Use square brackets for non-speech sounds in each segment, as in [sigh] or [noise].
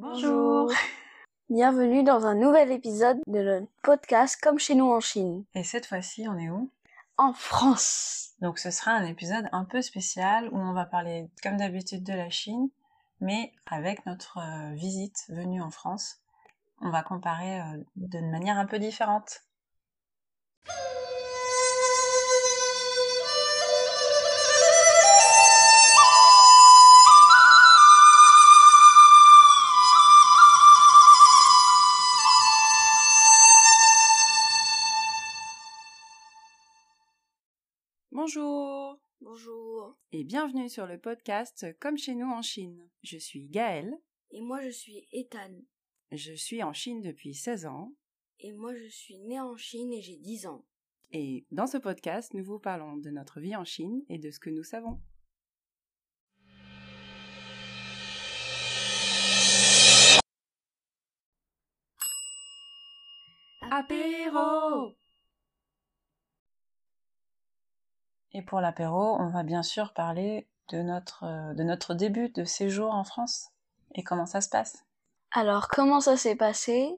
Bonjour. Bienvenue dans un nouvel épisode de notre podcast Comme chez nous en Chine. Et cette fois-ci, on est où? En France. Donc ce sera un épisode un peu spécial où on va parler comme d'habitude de la Chine, mais avec notre euh, visite venue en France. On va comparer euh, d'une manière un peu différente. Bonjour Bonjour. et bienvenue sur le podcast Comme chez nous en Chine. Je suis Gaëlle, Et moi je suis Ethan. je suis en Chine depuis 16 ans Et moi je suis née en Chine et j'ai 10 ans. et dans ce podcast, nous vous parlons de notre vie en Chine et de ce que nous savons. Apéro Et pour l'apéro, on va bien sûr parler de notre, euh, de notre début de séjour en France et comment ça se passe. Alors comment ça s'est passé?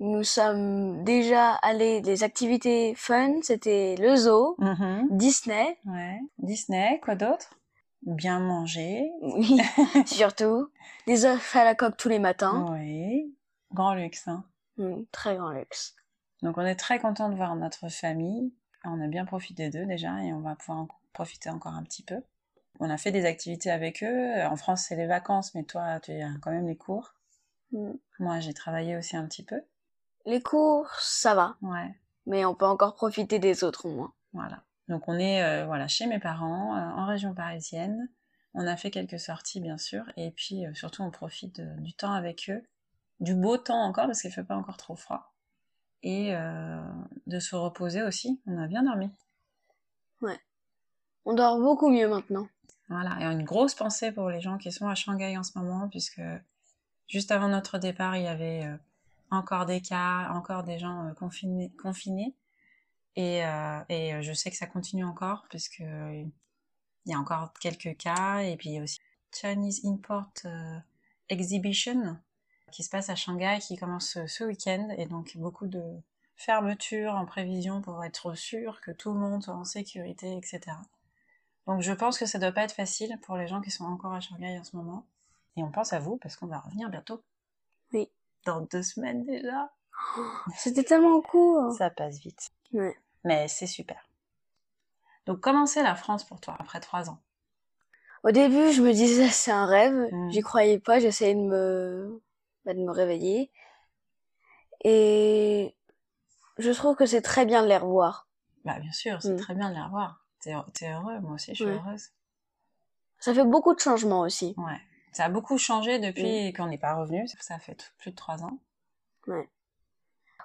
Nous sommes déjà allés des activités fun, c'était le zoo, Disney, Ouais. Disney, quoi d'autre? Bien manger. oui, [laughs] surtout, des œufs à la coque tous les matins, Oui. Grand luxe, hein. Mm, très grand luxe. Donc on est très content de voir notre famille. On a bien profité d'eux déjà et on va pouvoir en profiter encore un petit peu. On a fait des activités avec eux. En France, c'est les vacances, mais toi, tu as quand même les cours. Mm. Moi, j'ai travaillé aussi un petit peu. Les cours, ça va, Ouais, mais on peut encore profiter des autres au moins. voilà. Donc on est euh, voilà chez mes parents, euh, en région parisienne. On a fait quelques sorties, bien sûr, et puis euh, surtout on profite de- du temps avec eux, du beau temps encore parce qu'il fait pas encore trop froid, et euh, de se reposer aussi. On a bien dormi. On dort beaucoup mieux maintenant. Voilà, et une grosse pensée pour les gens qui sont à Shanghai en ce moment, puisque juste avant notre départ, il y avait euh, encore des cas, encore des gens euh, confinés, confinés. Et, et je sais que ça continue encore, puisque il y a encore quelques cas, et puis aussi Chinese Import Exhibition qui se passe à Shanghai, qui commence ce, ce week-end, et donc beaucoup de fermetures en prévision pour être sûr que tout le monde soit en sécurité, etc. Donc je pense que ça doit pas être facile pour les gens qui sont encore à Shanghai en ce moment. Et on pense à vous parce qu'on va revenir bientôt. Oui. Dans deux semaines déjà. C'était tellement court. Ça passe vite. Ouais. Mais c'est super. Donc comment c'est la France pour toi après trois ans? Au début, je me disais c'est un rêve. Mm. J'y croyais pas. J'essayais de me, bah, de me réveiller. Et je trouve que c'est très bien de les revoir. Bah bien sûr, c'est Mm. très bien de les revoir. T'es t'es heureux, moi aussi je suis Ouais. heureuse. Ça fait beaucoup de changements aussi. Ouais. Ça a beaucoup changé depuis qu'on n'est pas revenu. Ça fait t- plus de trois ans.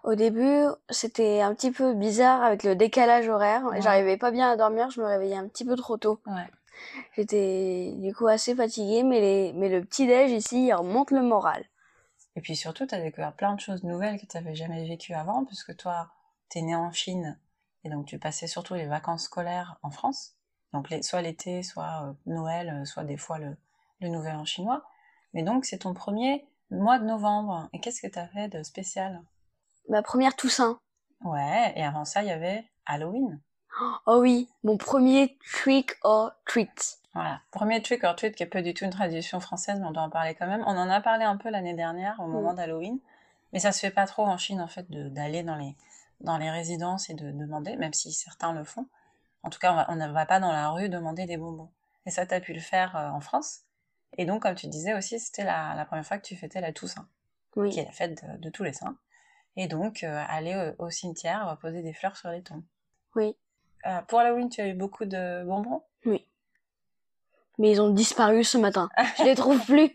Au début, c'était un petit peu bizarre avec le décalage horaire. Ouais. J'arrivais pas bien à dormir. Je me réveillais un petit peu trop tôt. Ouais. J'étais du coup assez fatiguée, mais les, mais le petit déj ici, il remonte le moral. Et puis surtout, tu as découvert plein de choses nouvelles que tu n'avais jamais vécues avant, puisque toi, tu es né en Chine, et donc tu passais surtout les vacances scolaires en France. Donc les, soit l'été, soit euh, Noël, euh, soit des fois le, le Nouvel An chinois. Mais donc c'est ton premier mois de novembre. Et qu'est-ce que tu as fait de spécial? Ma première Toussaint. Ouais, et avant ça, il y avait Halloween. Oh oui, mon premier trick or treat. Voilà. Premier trick or treat qui est pas du tout une tradition française, mais on doit en parler quand même. On en a parlé un peu l'année dernière au moment Mm. d'Halloween, mais ça se fait pas trop en Chine en fait d'aller dans les dans les résidences et de demander, même si certains le font. En tout cas, on ne va pas dans la rue demander des bonbons. Et ça, t'as pu le faire euh, en France. Et donc, comme tu disais aussi, c'était la, la première fois que tu fêtais la Toussaint, qui est la fête de, de tous les saints. Et donc, euh, aller au, au cimetière, poser des fleurs sur les tombes. Oui. Euh, pour Halloween, tu as eu beaucoup de bonbons? Mais ils ont disparu ce matin. Je les trouve [laughs] plus.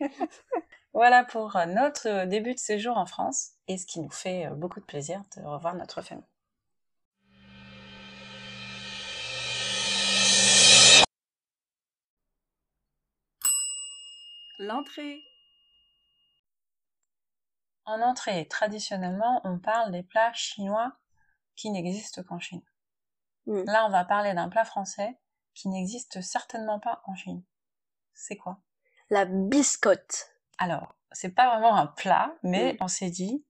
Voilà pour euh, notre euh, début de séjour en France et ce qui nous fait euh, beaucoup de plaisir de revoir notre famille. L'entrée. En entrée, traditionnellement, on parle des plats chinois qui n'existent qu'en Chine. Mm. Là, on va parler d'un plat français qui n'existe certainement pas en Chine. C'est quoi? La biscotte. Alors, c'est pas vraiment un plat, mais on s'est dit,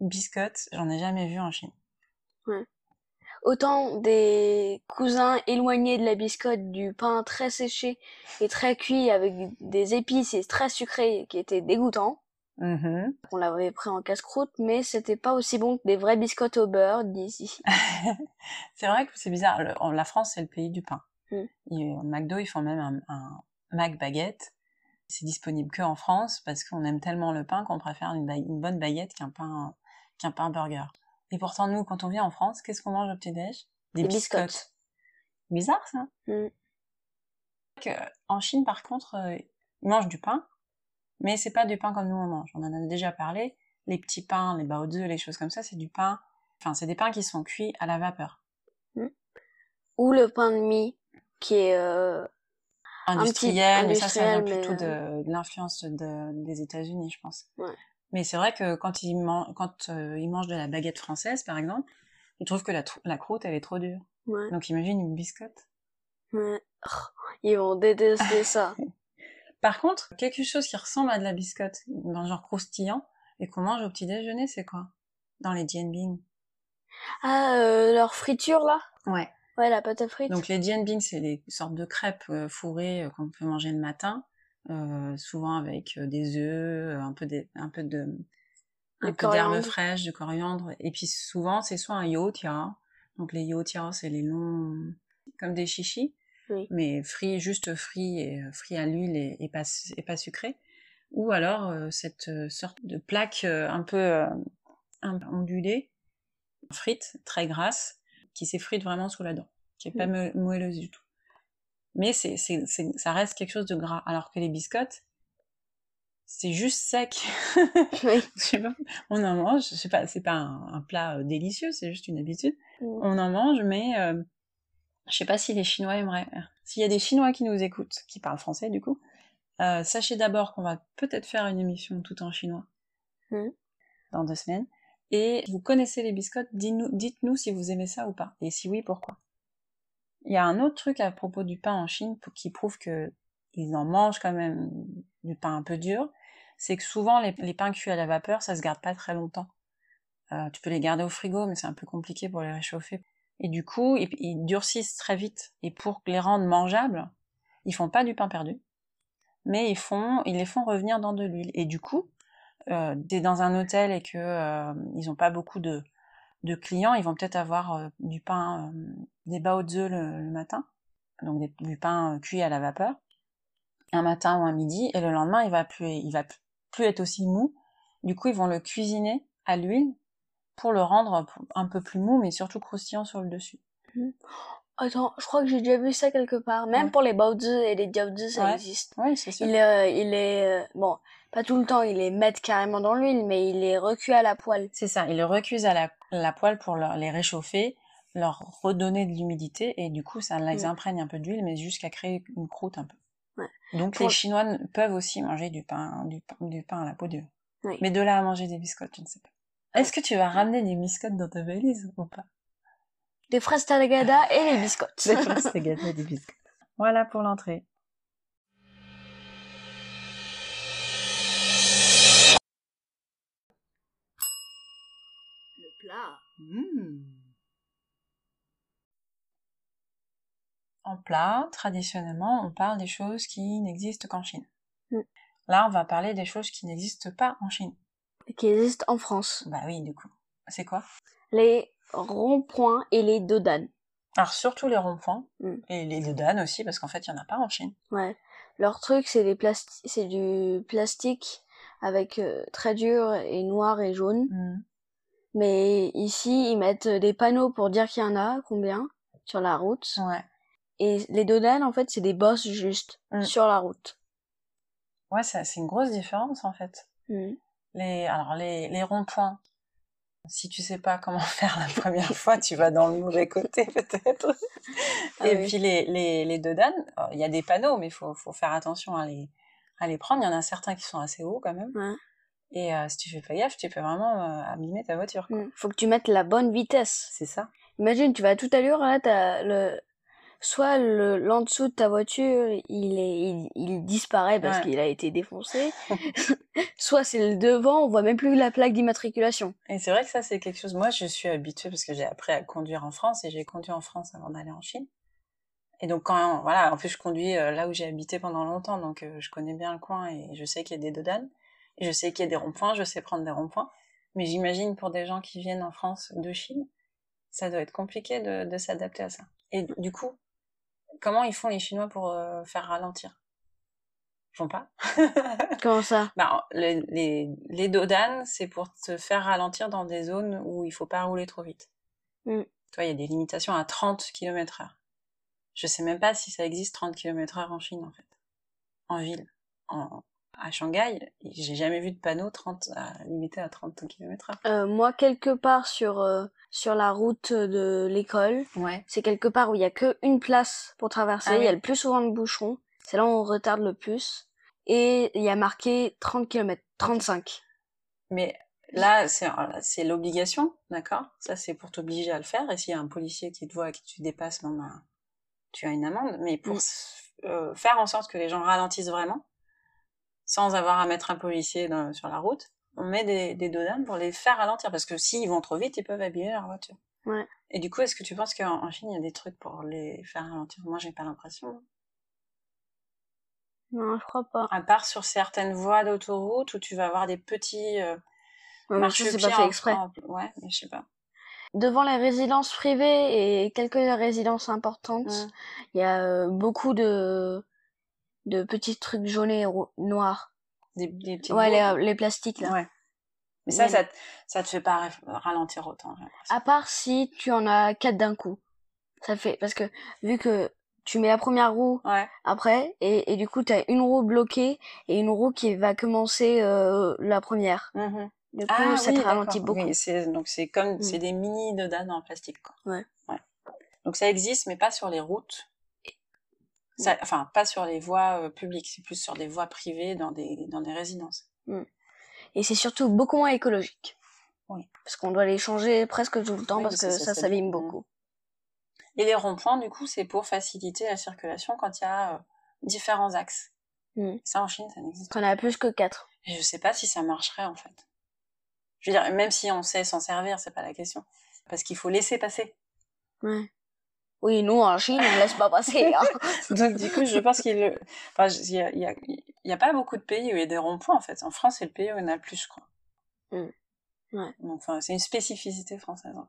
biscotte, j'en ai jamais vu en Chine. Ouais. Autant des cousins éloignés de la biscotte, du pain très séché et très cuit avec des épices et très sucré qui étaient dégoûtants. Mm-hmm. On l'avait pris en casse-croûte, mais c'était pas aussi bon que des vraies biscottes au beurre d'ici. [laughs] c'est vrai que c'est bizarre. la France, c'est le pays du pain. Mm. McDo, ils font même un, un Mac baguette. C'est disponible que en France parce qu'on aime tellement le pain qu'on préfère une, bonne baguette qu'un pain, qu'un pain burger. Et pourtant, nous, quand on vient en France, qu'est-ce qu'on mange au petit-déj? Des, biscottes. Bizarre, ça? Mm. en Chine, par contre, euh, ils mangent du pain, mais c'est pas du pain comme nous on mange. On en a déjà parlé. Les petits pains, les baozi, les choses comme ça, c'est du pain. Enfin, c'est des pains qui sont cuits à la vapeur. Mm. Ou le pain de mie, qui est euh, industriel, mais ça, ça vient plutôt de, de l'influence de, des États-Unis, je pense. Ouais. Mais c'est vrai que quand ils, quand, euh, ils mangent de la baguette française, par exemple, ils trouvent que la, la croûte, elle est trop dure. Ouais. Donc imagine une biscotte. Ouais. Oh, ils vont détester ça. [laughs] Par contre, quelque chose qui ressemble à de la biscotte, un genre croustillant, et qu'on mange au petit déjeuner, c'est quoi? Dans les Bing. Ah, euh, leur friture, là? Ouais. Ouais, la pâte à frites. Donc les Bing, c'est des sortes de crêpes euh, fourrées euh, qu'on peut manger le matin, euh, souvent avec des œufs, un peu, de, un peu de un peu d'herbes fraîches, du coriandre, et puis souvent c'est soit un yotia, donc les yotia c'est les longs comme des chichis, mais frits juste frits et frits à l'huile et, et, pas et pas sucrés, ou alors cette sorte de plaque un peu ondulée, frite très grasse, qui s'effrite vraiment sous la dent, qui est pas mm. moelleuse du tout. Mais c'est, c'est, ça reste quelque chose de gras, alors que les biscottes, c'est juste sec. [laughs] oui. je sais pas, on en mange, je sais pas, c'est pas un, plat euh, délicieux, c'est juste une habitude. Mm. On en mange, mais euh, je sais pas si les Chinois aimeraient. S'il y a des Chinois qui nous écoutent, qui parlent français du coup, euh, sachez d'abord qu'on va peut-être faire une émission tout en chinois mm. dans deux semaines. Et vous connaissez les biscottes, dites-nous si vous aimez ça ou pas. Et si oui, pourquoi? Il y a un autre truc à propos du pain en Chine qui prouve que ils en mangent quand même du pain un peu dur. C'est que souvent les, pains cuits à la vapeur, ça se garde pas très longtemps. Euh, tu peux les garder au frigo, mais c'est un peu compliqué pour les réchauffer. Et du coup, ils, durcissent très vite. Et pour les rendre mangeables, ils font pas du pain perdu, mais ils font, ils les font revenir dans de l'huile. Et du coup, euh, dans un hôtel et que euh, ils n'ont pas beaucoup de, clients, ils vont peut-être avoir euh, du pain, des baozi le, le matin, donc du pain cuit à la vapeur, un matin ou un midi, et le lendemain il va plus, va plus être aussi mou. Du coup, ils vont le cuisiner à l'huile pour le rendre un peu plus mou, mais surtout croustillant sur le dessus. Mmh. Attends, je crois que j'ai déjà vu ça quelque part. Même pour les baozi et les jiaozi, ça existe. Oui, c'est sûr. Il, il est bon pas tout le temps, il les met carrément dans l'huile, mais il les recuit à la poêle. C'est ça, il les recuise à la, poêle pour les réchauffer, leur redonner de l'humidité, et du coup, ça les mm. imprègne un peu d'huile, mais jusqu'à créer une croûte un peu. Donc les Chinois peuvent aussi manger du pain, du, du pain à la peau dure. Mais de là à manger des biscottes, je ne sais pas. Est-ce que tu vas ramener des biscottes dans ta valise ou pas? Des fraises tagada et les biscottes. des fraises tagada et des biscottes. Voilà pour l'entrée. Mmh. En plat, traditionnellement, on parle des choses qui n'existent qu'en Chine. Mmh. Là, on va parler des choses qui n'existent pas en Chine. Et qui existent en France. Bah oui, du coup. C'est quoi? Les ronds-points et les dodanes. Alors surtout les ronds-points mmh. et les dodanes aussi, parce qu'en fait, il n'y en a pas en Chine. Ouais. Leur truc, c'est des c'est du plastique avec euh, très dur et noir et jaune. Mais ici, ils mettent des panneaux pour dire qu'il y en a, combien, sur la route. Ouais. Et les dodanes, en fait, c'est des bosses juste mm. sur la route. Ouais, c'est une grosse différence, en fait. Mm. Les, alors, les, les ronds-points, si tu sais pas comment [laughs] faire la première fois, tu vas dans le mauvais côté, [laughs] peut-être. Ah et puis, les, les, les dodanes, il y a des panneaux, mais il faut, faut faire attention à les, à les prendre. Il y en a certains qui sont assez hauts, quand même. Ouais. Et euh, si tu fais pas gaffe, tu peux vraiment euh, abîmer ta voiture. Quoi. Faut que tu mettes la bonne vitesse. C'est ça. Imagine, tu vas à toute allure, là, t'as le... soit le l'en dessous de ta voiture, il est il, disparaît parce qu'il a été défoncé, [laughs] soit c'est le devant, on voit même plus la plaque d'immatriculation. Et c'est vrai que ça c'est quelque chose. Moi, je suis habituée parce que j'ai appris à conduire en France et j'ai conduit en France avant d'aller en Chine. Et donc quand voilà, en plus je conduis euh, là où j'ai habité pendant longtemps, donc euh, je connais bien le coin et je sais qu'il y a des dodanes, et je sais qu'il y a des ronds-points, je sais prendre des ronds-points. Mais j'imagine pour des gens qui viennent en France de Chine, ça doit être compliqué de, de s'adapter à ça. Et du coup, comment ils font les Chinois pour euh, faire ralentir? Ils font pas [laughs] Comment ça? Bah, les, les, les dodanes, c'est pour te faire ralentir dans des zones où il faut pas rouler trop vite. Mm. Toi, il y a des limitations à 30 km heure. Je sais même pas si ça existe 30 km heure en Chine, en fait. En ville. En, à Shanghai, j'ai jamais vu de panneau 30, à, limité à 30 km heure. Euh, moi, quelque part sur, euh, sur la route de l'école, ouais. c'est quelque part où il y a que une place pour traverser, ah il y a le plus souvent de bouchons, c'est là où on retarde le plus, et il y a marqué 30 km, 35. Mais là, c'est l'obligation, d'accord? Ça, c'est pour t'obliger à le faire, et s'il y a un policier qui te voit et que tu dépasses, bon, ben, tu as une amende, mais pour mm. euh, faire en sorte que les gens ralentissent vraiment, sans avoir à mettre un policier sur la route, on met des, des dodanes pour les faire ralentir, parce que s'ils vont trop vite, ils peuvent abîmer leur voiture. Ouais. Et du coup, est-ce que tu penses qu'en Chine, il y a des trucs pour les faire ralentir? Moi, j'ai pas l'impression. Non, je crois pas. À part sur certaines voies d'autoroute où tu vas avoir des petits euh, ouais, c'est pas fait exprès. Ouais, mais je sais pas. Devant les résidences privées et quelques résidences importantes, il y a euh, beaucoup de de petits trucs jaunes et noirs. Des, des petits ouais, les, les, plastiques là. Ouais. Mais ça, ça, ça te fait pas ralentir autant. À part si tu en as quatre d'un coup. Ça fait parce que vu que tu mets la première roue ouais. après et, et du coup tu as une roue bloquée et une roue qui va commencer euh, la première. Mmh du coup, ah, ça te ralentit beaucoup. Oui, donc c'est comme mmh. c'est des mini dodanes en plastique quoi. Ouais. ouais. Donc ça existe mais pas sur les routes enfin, pas sur les voies euh, publiques, c'est plus sur des voies privées dans des, dans des résidences. Mm. Et c'est surtout beaucoup moins écologique. Oui. Parce qu'on doit les changer presque tout le temps parce que ça, s'abîme beaucoup. Et les ronds-points, du coup, c'est pour faciliter la circulation quand il y a euh, différents axes. Mm. Ça, en Chine, ça n'existe pas. On a plus que quatre. Et je sais pas si ça marcherait, en fait. Je veux dire, même si on sait s'en servir, c'est pas la question. Parce qu'il faut laisser passer. Ouais. Oui, nous, en Chine, on ne laisse pas passer. Hein. [laughs] Donc, du coup, je pense qu'il enfin, il y a, y, a, y a, pas beaucoup de pays où il y a des ronds-points, en fait. En France, c'est le pays où il y en a le plus, je crois. Mm. Ouais. Enfin, c'est une spécificité française. Hein.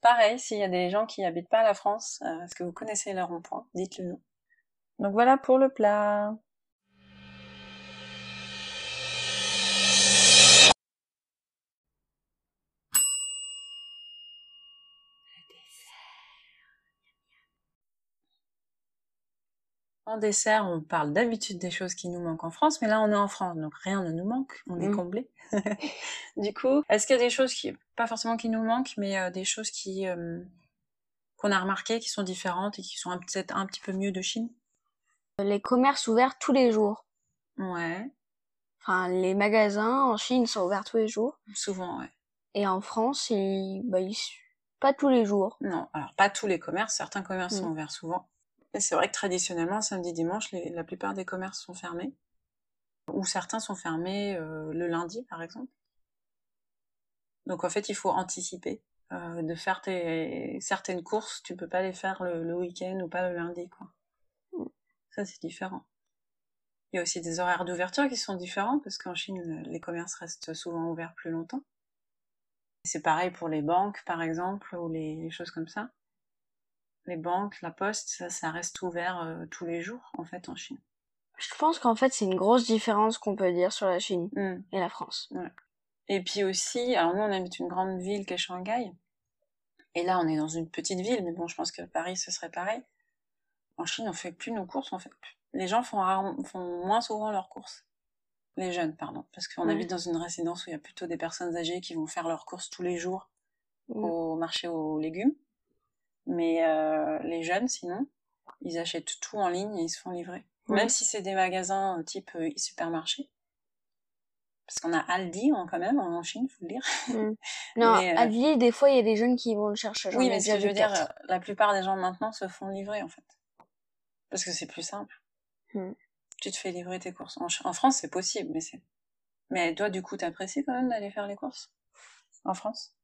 Pareil, s'il y a des gens qui habitent pas la France, euh, est-ce que vous connaissez les ronds-points? Dites-le nous. Donc voilà pour le plat. En dessert, on parle d'habitude des choses qui nous manquent en France, mais là on est en France, donc rien ne nous manque, on est mmh. comblé. [laughs] du coup, est-ce qu'il y a des choses qui, pas forcément qui nous manquent, mais euh, des choses qui euh, qu'on a remarquées, qui sont différentes et qui sont peut-être un petit peu mieux de Chine? Les commerces ouverts tous les jours. Ouais. Enfin, les magasins en Chine sont ouverts tous les jours. Souvent, ouais. Et en France, ils, bah, ils... pas tous les jours. Non, alors pas tous les commerces, certains commerces sont mmh. ouverts souvent. C'est vrai que traditionnellement, samedi, dimanche, la plupart des commerces sont fermés. Ou certains sont fermés euh, le lundi, par exemple. Donc en fait, il faut anticiper. Euh, de faire tes certaines courses, tu peux pas les faire le, week-end ou pas le lundi, quoi. Ça, c'est différent. Il y a aussi des horaires d'ouverture qui sont différents, parce qu'en Chine, les commerces restent souvent ouverts plus longtemps. C'est pareil pour les banques, par exemple, ou les choses comme ça les banques, la poste, ça, ça reste ouvert euh, tous les jours, en fait, en Chine. Je pense qu'en fait, c'est une grosse différence qu'on peut dire sur la Chine hmm. et la France. Ouais. Et puis aussi, alors nous, on habite une grande ville qui est Shanghai. Et là, on est dans une petite ville, mais bon, je pense que Paris, ce serait pareil. En Chine, on fait plus nos courses, en fait. Les gens font, font moins souvent leurs courses. Les jeunes, pardon. Parce qu'on habite dans une résidence où il y a plutôt des personnes âgées qui vont faire leurs courses tous les jours hmm. au marché aux légumes. Mais euh, les jeunes, sinon, ils achètent tout en ligne et ils se font livrer. Même si c'est des magasins type euh, supermarché. Parce qu'on a Aldi quand même en Chine, faut le dire. Mm. [laughs] Non, Mais, euh, Aldi, des fois, il y a des jeunes qui vont le chercher. Oui, ai mais ce que je veux dire, euh, la plupart des gens maintenant se font livrer en fait. Parce que c'est plus simple. Hmm. Tu te fais livrer tes courses. En, en France, c'est possible, mais c'est. Mais toi, du coup, t'apprécies quand même d'aller faire les courses? En France?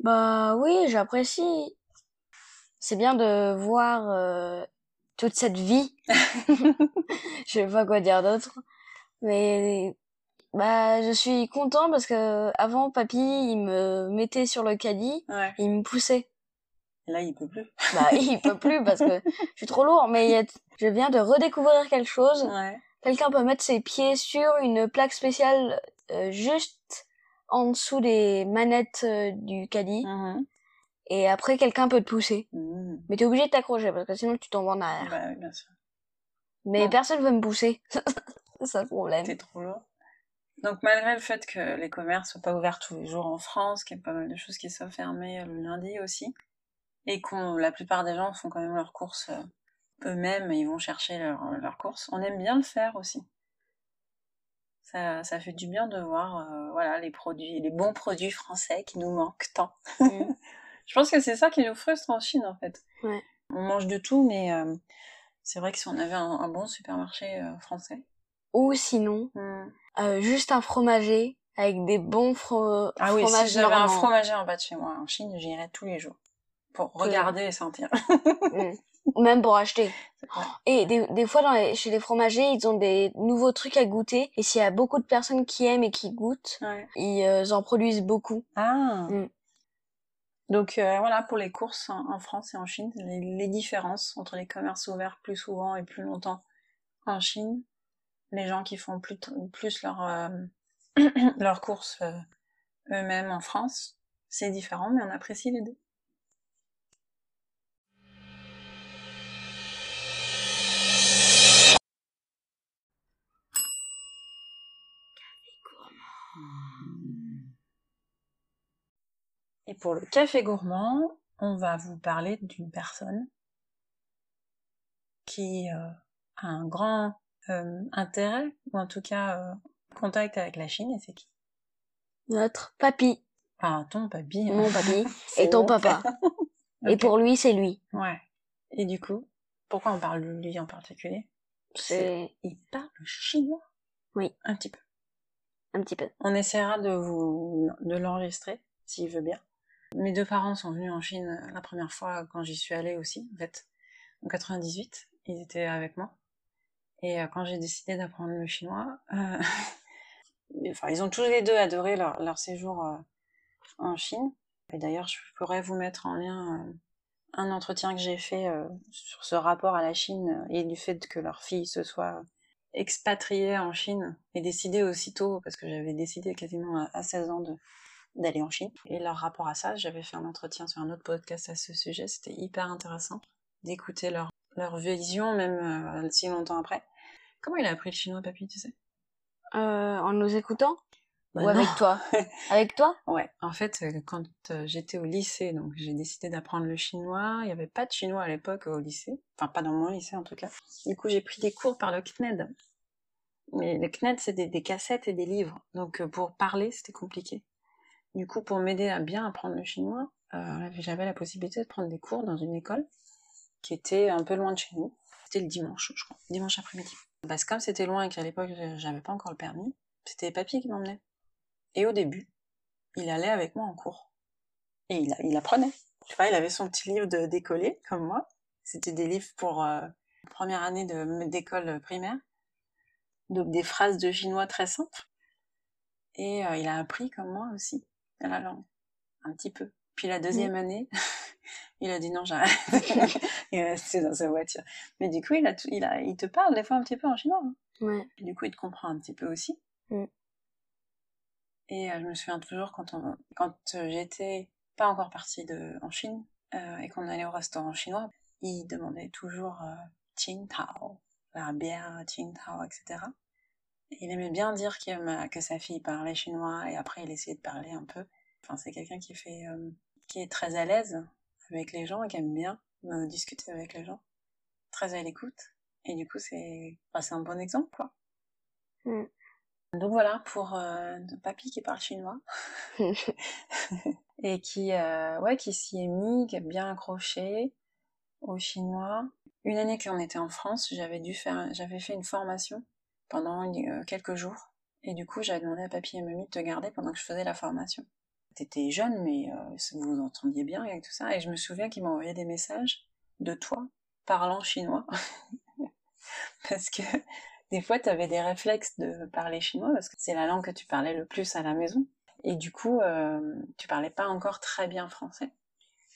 Bah oui, j'apprécie. C'est bien de voir euh, toute cette vie. [laughs] Je sais pas quoi dire d'autre. Mais bah je suis content parce que avant papy il me mettait sur le caddie, Ouais. il me poussait. Et là, il peut plus. [laughs] Bah il peut plus parce que je suis trop lourd. Mais je viens de redécouvrir quelque chose. Ouais. Quelqu'un peut mettre ses pieds sur une plaque spéciale euh, juste en dessous des manettes euh, du caddie. Mhm. Et après, quelqu'un peut te pousser. Mhm. Mais t'es obligé de t'accrocher parce que sinon tu tombes en arrière. Bah oui, bien sûr. Mais Bon. personne veut me pousser. [laughs] c'est ça le problème. T'es trop lourd. Donc malgré le fait que les commerces soient pas ouverts tous les jours en France, qu'il y a pas mal de choses qui sont fermées le lundi aussi, et qu'on la plupart des gens font quand même leurs courses euh, eux-mêmes et ils vont chercher leurs leurs courses, on aime bien le faire aussi. Ça, ça fait du bien de voir euh, voilà les produits, les bons produits français qui nous manquent tant. Mm. [laughs] Je pense que c'est ça qui nous frustre en Chine en fait. Ouais. On mange de tout, mais euh, c'est vrai que si on avait un, un bon supermarché euh, français. Ou sinon, euh, juste un fromager avec des bons fro Ah oui, si fromages j'avais un fromager en bas de chez moi en Chine, j'irais tous les jours pour regarder et sentir. Mm. [laughs] Ou même pour acheter. Ouais. Et des, des fois, dans les- chez les fromagers, ils ont des nouveaux trucs à goûter. Et s'il y a beaucoup de personnes qui aiment et qui goûtent, Ouais. ils en produisent beaucoup. Ah. Mm. Donc euh, voilà pour les courses en, France et en Chine, les, différences entre les commerces ouverts plus souvent et plus longtemps en Chine, les gens qui font plus, plus leurs euh, [clears throat] leurs courses euh, eux-mêmes en France, c'est différent, mais on apprécie les deux. Et pour le café gourmand, on va vous parler d'une personne qui euh, a un grand euh, intérêt, ou en tout cas euh, contact avec la Chine, et c'est qui? Notre papy, Ah, ton papy. mon papy, [laughs] et ton papa. Et [laughs] pour lui, c'est lui. Ouais. Et du coup, pourquoi on parle de lui en particulier? C'est Il parle chinois Oui. Un petit peu. un petit peu. On essaiera de vous de l'enregistrer, s'il veut bien. Mes deux parents sont venus en Chine euh, la première fois quand j'y suis allée aussi, en fait. En 98, ils étaient avec moi. Et euh, quand j'ai décidé d'apprendre le chinois, euh, [laughs] enfin, ils ont tous les deux adoré leur, séjour en Chine. Et d'ailleurs, je pourrais vous mettre en lien un entretien que j'ai fait sur ce rapport à la Chine et du fait que leur fille se soit expatriée en Chine et décidé aussitôt, parce que j'avais décidé quasiment à, à 16 ans de d'aller en Chine. Et leur rapport à ça, j'avais fait un entretien sur un autre podcast à ce sujet, c'était hyper intéressant d'écouter leur, leur vision, même euh, si longtemps après. Comment il a appris le chinois, papy, tu sais? Euh, en nous écoutant? Bah Ou non. [laughs] avec toi? Avec toi? Ouais, en fait, euh, quand j'étais au lycée, donc j'ai décidé d'apprendre le chinois. Il n'y avait pas de chinois à l'époque au lycée, enfin pas dans mon lycée en tout cas. Du coup, j'ai pris des cours par le CNED. Mais le CNED, c'est des, des cassettes et des livres, donc pour parler, c'était compliqué. Du coup, pour m'aider à bien apprendre le chinois, euh, j'avais la possibilité de prendre des cours dans une école qui était un peu loin de chez nous. C'était le dimanche, je crois, dimanche après-midi. Parce que comme c'était loin et qu'à l'époque, j'avais pas encore le permis, c'était papy qui m'emmenait. Et au début, il allait avec moi en cours. Et il, apprenait. Tu vois, il avait son petit livre de décollé, comme moi. C'était des livres pour euh, première année d'école primaire. Donc des phrases de chinois très simples. Et euh, il a appris, comme moi aussi, la langue. Un petit peu. Puis la deuxième année, [laughs] il a dit non, j'arrête. [laughs] il est resté dans sa voiture. Mais du coup, il, a tout- il, a, il te parle des fois un petit peu en chinois. hein. Ouais. Et du coup, il te comprend un petit peu aussi. Mm. Et euh, je me souviens toujours quand, on, quand euh, j'étais pas encore partie de, en Chine euh, et qu'on allait au restaurant chinois, il demandait toujours euh, Qingtao, la bière Qingtao, etc. Il aimait bien dire que, sa fille parlait chinois et après il essayait de parler un peu. Enfin, c'est quelqu'un qui fait, euh, qui est très à l'aise avec les gens et qui aime bien euh, discuter avec les gens, très à l'écoute. Et du coup, c'est, enfin, c'est un bon exemple, quoi. Mm. Donc voilà pour euh, papy qui parle chinois [laughs] et qui, euh, ouais, qui s'y est mis, qui est bien accroché au chinois. Une année qu'on était en France, j'avais dû faire, j'avais fait une formation pendant euh, quelques jours et du coup j'avais demandé à papy et mamie de te garder pendant que je faisais la formation. T'étais jeune mais vous vous entendiez bien avec tout ça et je me souviens qu'il m'a envoyé des messages de toi parlant chinois [laughs] parce que des fois, tu avais des réflexes de parler chinois parce que c'est la langue que tu parlais le plus à la maison. Et du coup, euh, tu parlais pas encore très bien français.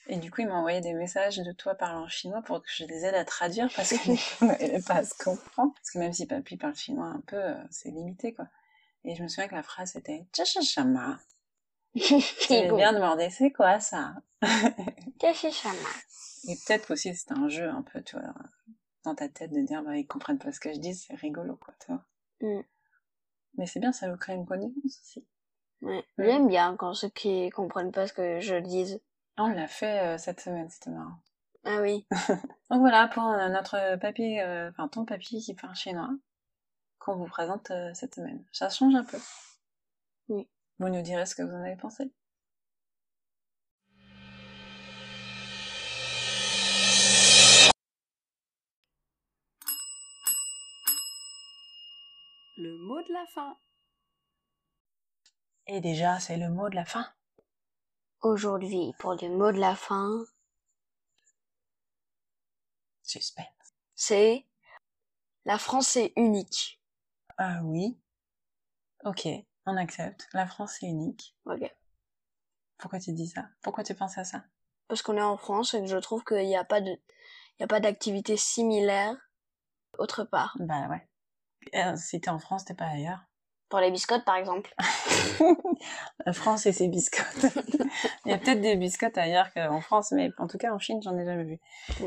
Et du coup, il m'a envoyé des messages de toi parlant chinois pour que je les aide à traduire parce qu'on [laughs] n'avait pas à se comprendre. Parce que même si papy parle chinois un peu, euh, c'est limité, quoi. Et je me souviens que la phrase était Chachachama. Tu bien demander, c'est quoi ça? [laughs] Chachachama. Et peut-être aussi c'était un jeu un peu, tu vois, dans ta tête de dire bah ils comprennent pas ce que je dis, c'est rigolo quoi, tu vois. Mm. Mais c'est bien, ça veut créer une connaissance aussi. Ouais. J'aime bien quand ceux qui comprennent pas ce que je dis. On l'a fait euh, cette semaine, c'était marrant. Ah oui. [laughs] Donc voilà pour euh, notre papier, euh, enfin ton papier qui parle chinois, qu'on vous présente cette semaine. Ça change un peu. Oui. Vous nous direz ce que vous en avez pensé. le mot de la fin. Et déjà, c'est le mot de la fin. Aujourd'hui, pour le mot de la fin, suspense. C'est la France est unique. Ah oui. Ok, on accepte. La France est unique. Ok. Pourquoi tu dis ça? Pourquoi tu penses à ça? Parce qu'on est en France et que je trouve qu'il n'y a pas de, il y a pas d'activité similaire autre part. Bah ouais. Euh, si t'es en France, t'es pas ailleurs. Pour les biscottes, par exemple. [laughs] La France et ses biscottes. Il y a peut-être des biscottes ailleurs qu'en France, mais en tout cas en Chine, j'en ai jamais vu. Euh,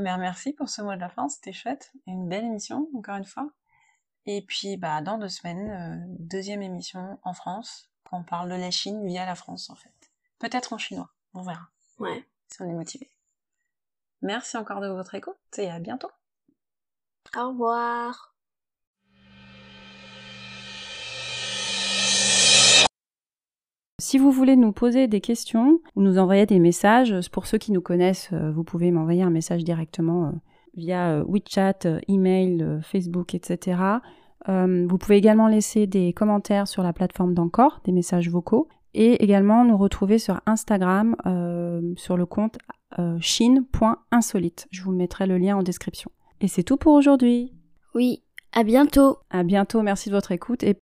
mais merci pour ce mot de la fin, c'était chouette. Une belle émission, encore une fois. Et puis, bah, dans deux semaines, euh, deuxième émission en France, quand on parle de la Chine via la France, en fait. Peut-être en chinois, on verra. Ouais. Si on est motivé. Merci encore de votre écoute et à bientôt. Au revoir. Si vous voulez nous poser des questions ou nous envoyer des messages, pour ceux qui nous connaissent, euh, vous pouvez m'envoyer un message directement euh, via euh, WeChat, email, Facebook, etc. Vous pouvez également laisser des commentaires sur la plateforme d'Encore, des messages vocaux, et également nous retrouver sur Instagram sur le compte chine.insolite. Je vous mettrai le lien en description. Et c'est tout pour aujourd'hui. Oui, à bientôt. À bientôt, merci de votre écoute et